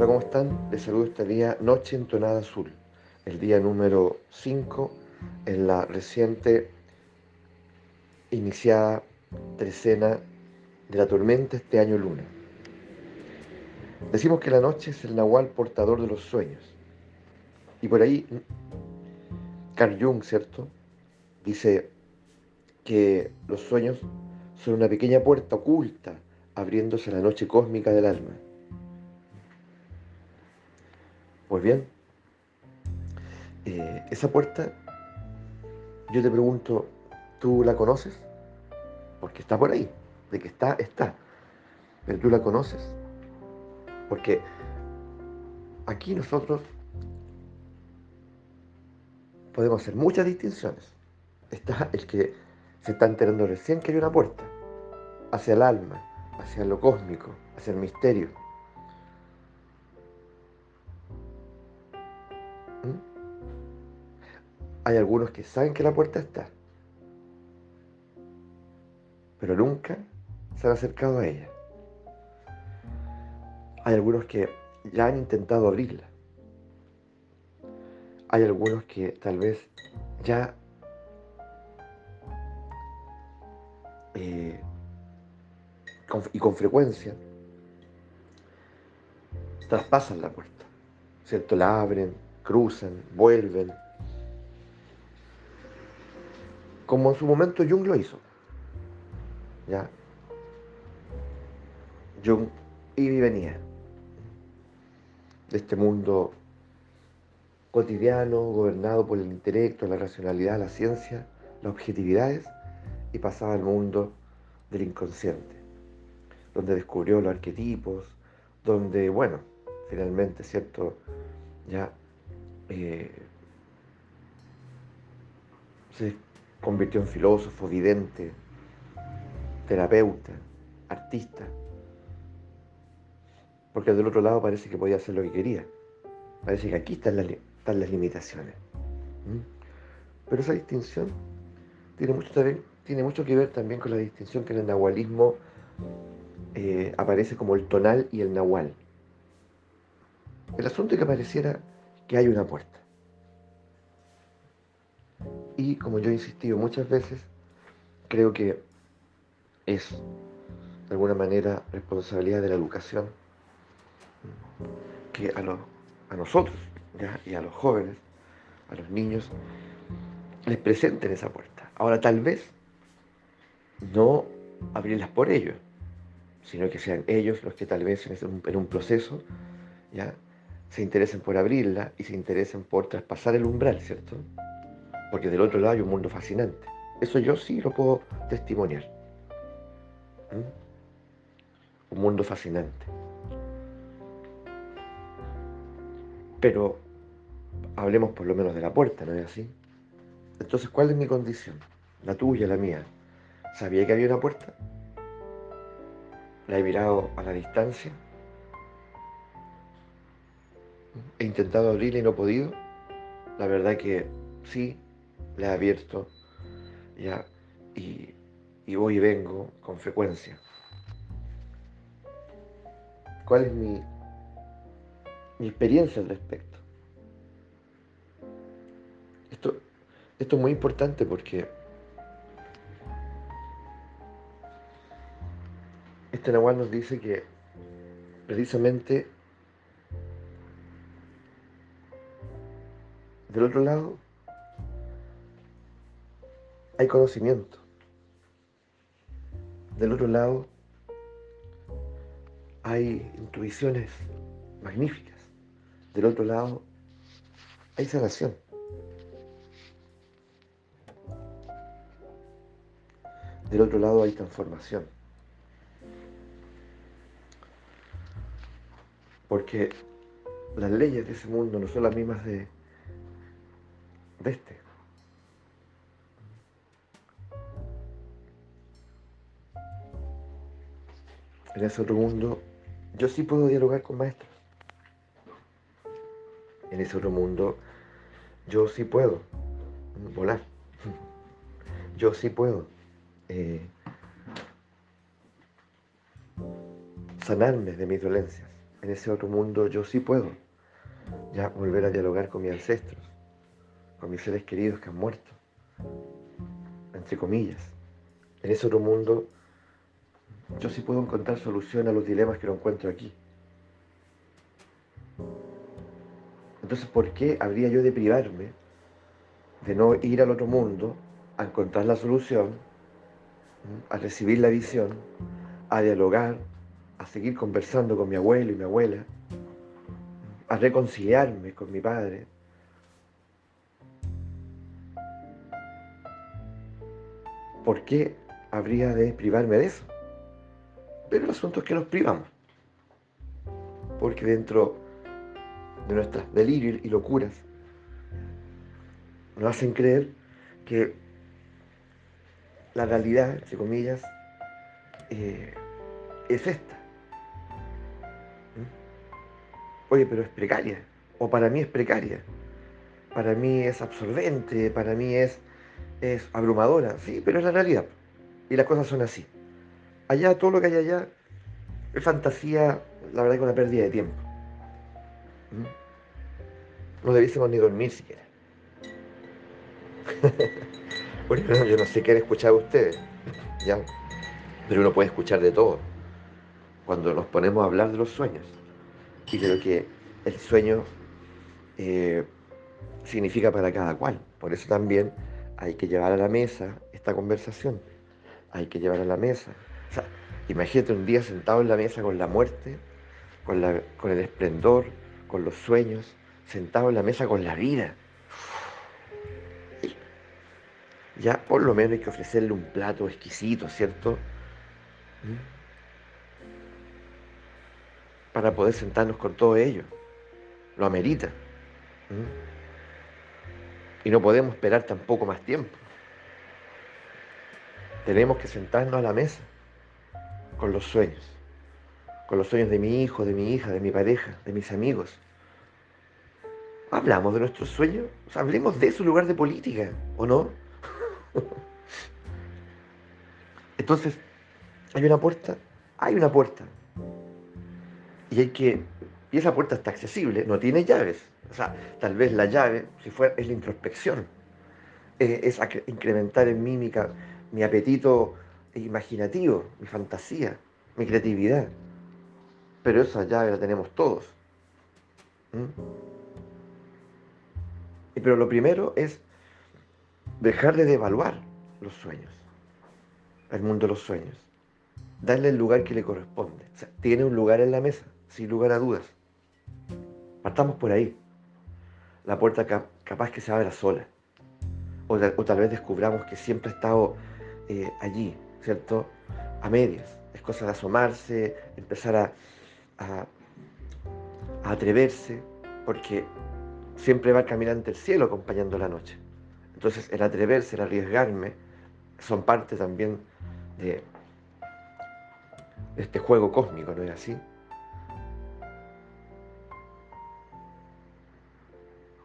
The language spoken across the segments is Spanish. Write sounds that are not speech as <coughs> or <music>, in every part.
Hola, ¿cómo están? Les saludo este día Noche Entonada Azul, el día número 5 en la reciente iniciada trecena de la tormenta este año luna. Decimos que la noche es el nahual portador de los sueños. Y por ahí Carl Jung, ¿cierto? Dice que los sueños son una pequeña puerta oculta abriéndose a la noche cósmica del alma. Pues bien, eh, esa puerta, yo te pregunto, ¿tú la conoces? Porque está por ahí, de que está, está. Pero tú la conoces. Porque aquí nosotros podemos hacer muchas distinciones. Está el que se está enterando recién que hay una puerta hacia el alma, hacia lo cósmico, hacia el misterio. Hay algunos que saben que la puerta está, pero nunca se han acercado a ella. Hay algunos que ya han intentado abrirla. Hay algunos que tal vez ya eh, y con frecuencia traspasan la puerta, ¿cierto? La abren, cruzan, vuelven, como en su momento Jung lo hizo. ¿Ya? Jung iba y venía de este mundo cotidiano, gobernado por el intelecto, la racionalidad, la ciencia, las objetividades, y pasaba al mundo del inconsciente, donde descubrió los arquetipos, donde, bueno, finalmente, ¿cierto? Ya eh, convirtió en filósofo, vidente, terapeuta, artista. Porque del otro lado parece que podía hacer lo que quería. Parece que aquí están las, limitaciones. Pero esa distinción tiene mucho, tiene mucho que ver también con la distinción que en el nahualismo eh, aparece como el tonal y el nahual. El asunto es que pareciera que hay una puerta. Como yo he insistido muchas veces, creo que es de alguna manera responsabilidad de la educación que a, nosotros y a los jóvenes, a los niños, les presenten esa puerta. Ahora tal vez no abrirlas por ellos, sino que sean ellos los que tal vez en un, en un proceso ya se interesen por abrirla y se interesen por traspasar el umbral, ¿cierto? Porque del otro lado hay un mundo fascinante. Eso yo sí lo puedo testimoniar. ¿Mm? Un mundo fascinante. Pero hablemos por lo menos de la puerta, ¿no es así? Entonces, ¿cuál es mi condición? La tuya, la mía. ¿Sabía que había una puerta? ¿La he mirado a la distancia? ¿He intentado abrirla y no he podido? La verdad que sí, le he abierto ya y, voy y vengo con frecuencia. ¿Cuál es mi, mi experiencia al respecto? Esto, esto es muy importante porque este Nahual nos dice que precisamente del otro lado hay conocimiento. Del otro lado, hay intuiciones magníficas. Del otro lado, hay sanación. Del otro lado hay transformación. Porque las leyes de ese mundo no son las mismas de, de este. En ese otro mundo, yo sí puedo dialogar con maestros. En ese otro mundo, yo sí puedo volar. <laughs> Yo sí puedo eh, sanarme de mis dolencias. en ese otro mundo yo sí puedo ya volver a dialogar con mis ancestros, con mis seres queridos que han muerto, entre comillas. En ese otro mundo yo sí puedo encontrar solución a los dilemas que no encuentro aquí. Entonces, ¿por qué habría yo de privarme de no ir al otro mundo a encontrar la solución, a recibir la visión, a dialogar, a seguir conversando con mi abuelo y mi abuela, a reconciliarme con mi padre? ¿Por qué habría de privarme de eso? Pero el asunto es que nos privamos. Porque dentro de nuestras delirios y locuras nos hacen creer que la realidad, entre comillas, eh, es esta. ¿Mm? Oye, pero es precaria. O para mí es precaria. Para mí es absorbente, para mí es, es abrumadora. Sí, pero es la realidad. Y las cosas son así. Allá, todo lo que hay allá, es fantasía, la verdad, que una pérdida de tiempo. ¿Mm? No debiésemos ni dormir siquiera. <laughs> bueno, yo no sé qué han escuchado ustedes, ¿ya? Pero uno puede escuchar de todo cuando nos ponemos a hablar de los sueños y de lo que el sueño eh, significa para cada cual. Por eso también hay que llevar a la mesa esta conversación. Hay que llevar a la mesa o sea, imagínate un día sentado en la mesa con la muerte, con, con el esplendor, con los sueños, sentado en la mesa con la vida. Ya por lo menos hay que ofrecerle un plato exquisito, ¿cierto? ¿Mm? Para poder sentarnos con todo ello. Lo amerita. ¿Mm? Y no podemos esperar tampoco más tiempo. Tenemos que sentarnos a la mesa con los sueños, con los sueños de mi hijo, de mi hija, de mi pareja, de mis amigos. Hablamos de nuestros sueños, o hablemos de su lugar de política, ¿o no? <laughs> Entonces, ¿hay una puerta? Hay una puerta. Y hay que. Y esa puerta está accesible, no tiene llaves. O sea, tal vez la llave, si fuera, es la introspección. Eh, es incrementar en mí mi apetito imaginativo, mi fantasía, mi creatividad. Pero esa llave la tenemos todos. ¿Mm? Pero lo primero es dejar de devaluar los sueños, el mundo de los sueños. Darle el lugar que le corresponde. tiene un lugar en la mesa, sin lugar a dudas. Partamos por ahí. La puerta capaz que se abra sola. O, tal vez descubramos que siempre ha estado eh, allí, ¿cierto? A medias. Es cosa de asomarse, empezar a, atreverse, porque siempre va caminante el cielo acompañando la noche. Entonces el atreverse, el arriesgarme, son parte también de, de este juego cósmico, ¿no es así?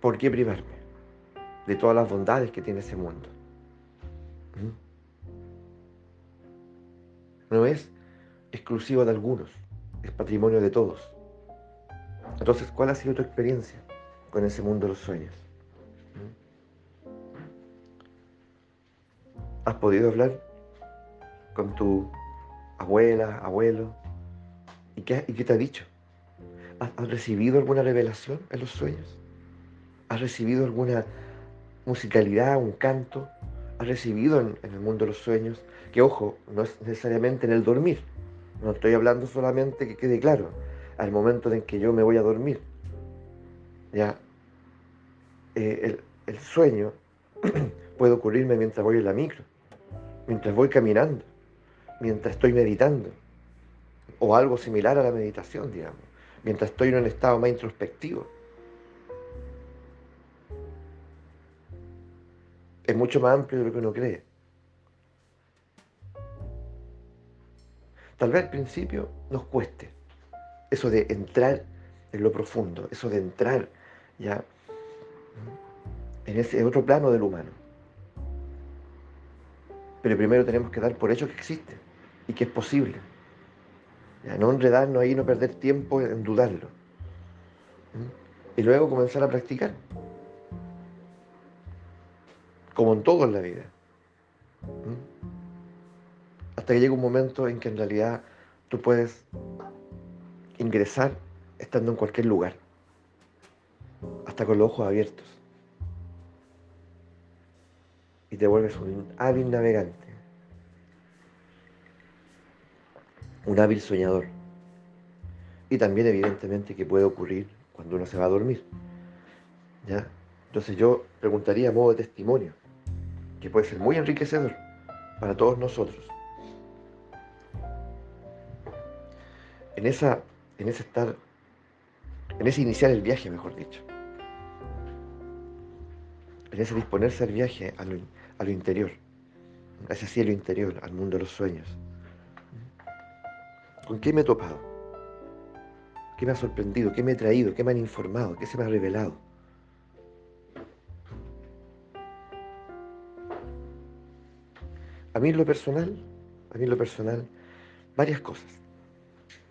¿Por qué privarme de todas las bondades que tiene ese mundo? ¿Mm? No es exclusivo de algunos, es patrimonio de todos. Entonces, ¿cuál ha sido tu experiencia con ese mundo de los sueños? ¿Has podido hablar con tu abuela, abuelo? ¿Y qué, te ha dicho? ¿Has, recibido alguna revelación en los sueños? ¿Has recibido alguna musicalidad, un canto? ¿Has recibido en el mundo de los sueños que ojo, no es necesariamente en el dormir. No estoy hablando solamente que quede claro, al momento en que yo me voy a dormir. Ya, eh, el, sueño <clears throat> puede ocurrirme mientras voy en la micro, mientras voy caminando, mientras estoy meditando, o algo similar a la meditación, digamos, mientras estoy en un estado más introspectivo. Es mucho más amplio de lo que uno cree. Tal vez al principio nos cueste eso de entrar en lo profundo, eso de entrar ya en ese otro plano del humano. Pero primero tenemos que dar por hecho que existe y que es posible. no enredarnos ahí, no perder tiempo en dudarlo. Y luego comenzar a practicar. Como en todo en la vida. Hasta que llega un momento en que en realidad tú puedes ingresar estando en cualquier lugar. Hasta con los ojos abiertos. Y te vuelves un hábil navegante. un hábil soñador. Y también evidentemente que puede ocurrir cuando uno se va a dormir. ¿Ya? Entonces yo preguntaría a modo de testimonio, que puede ser muy enriquecedor para todos nosotros. En esa, en ese estar, en ese iniciar el viaje, mejor dicho. En ese disponerse al viaje a lo, interior, a ese cielo interior, al mundo de los sueños. ¿Con qué me he topado? ¿Qué me ha sorprendido? ¿Qué me he traído? ¿Qué me han informado? ¿Qué se me ha revelado? A mí en lo personal, a mí en lo personal, varias cosas.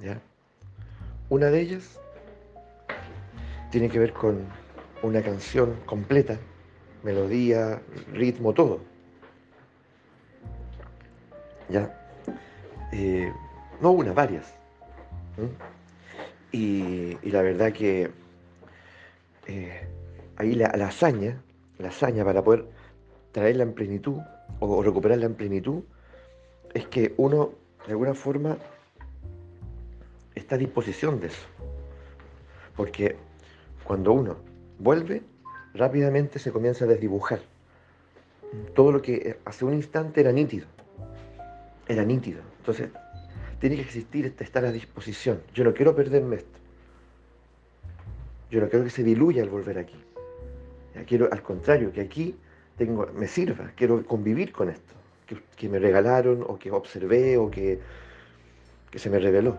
¿Ya? Una de ellas tiene que ver con una canción completa, melodía, ritmo, todo. ¿Ya? Eh, no una, varias. Y, la verdad que eh, ahí la, hazaña, la hazaña para poder traerla en plenitud o, recuperarla en plenitud, es que uno de alguna forma está a disposición de eso. Porque cuando uno vuelve, rápidamente se comienza a desdibujar. Todo lo que hace un instante era nítido. Era nítido. Entonces tiene que existir este estar a disposición. Yo no quiero perderme esto. Yo no quiero que se diluya al volver aquí. quiero, al contrario, que aquí tengo, me sirva. Quiero convivir con esto. Que, me regalaron, o que observé, o que, que se me reveló.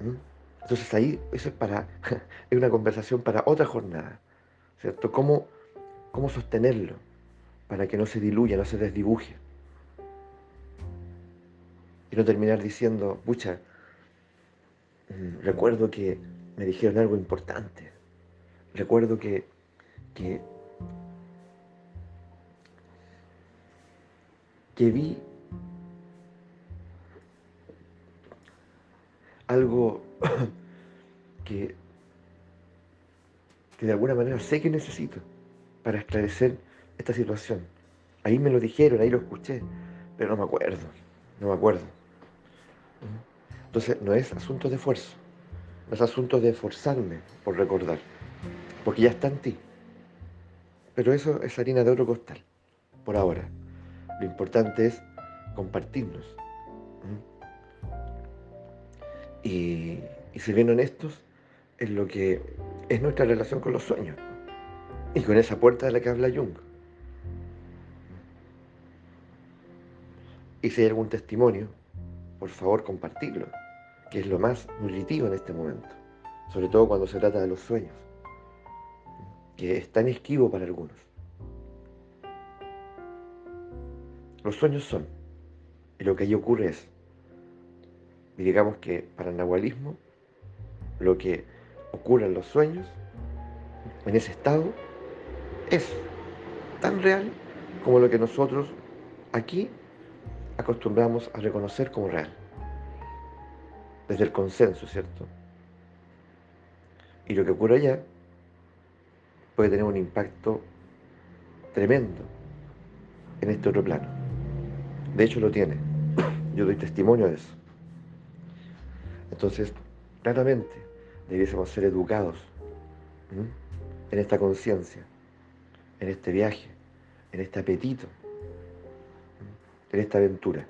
¿Mm? Entonces ahí, eso es para, <laughs> es una conversación para otra jornada. ¿Cierto? ¿Cómo, cómo sostenerlo para que no se diluya, no se desdibuje? y no terminar diciendo, pucha, mm, recuerdo que me dijeron algo importante, recuerdo que, que, que vi algo <coughs> que, que de alguna manera sé que necesito para esclarecer esta situación. Ahí me lo dijeron, ahí lo escuché, pero no me acuerdo, no me acuerdo. Entonces, no es asunto de esfuerzo, no es asunto de esforzarme por recordar, porque ya está en ti. Pero eso es harina de otro costal, por ahora. Lo importante es compartirnos. Y, y ser bien honestos en lo que es nuestra relación con los sueños y con esa puerta de la que habla Jung. Y si hay algún testimonio por favor compartirlo, que es lo más nutritivo en este momento, sobre todo cuando se trata de los sueños, que es tan esquivo para algunos. Los sueños son, y lo que allí ocurre es, y digamos que para el nahualismo, lo que ocurre en los sueños, en ese estado, es tan real como lo que nosotros aquí acostumbramos a reconocer como real, desde el consenso, ¿cierto? Y lo que ocurre allá puede tener un impacto tremendo en este otro plano. De hecho lo tiene. Yo doy testimonio de eso. Entonces, claramente, debiésemos ser educados en esta conciencia, en este viaje, en este apetito en esta aventura.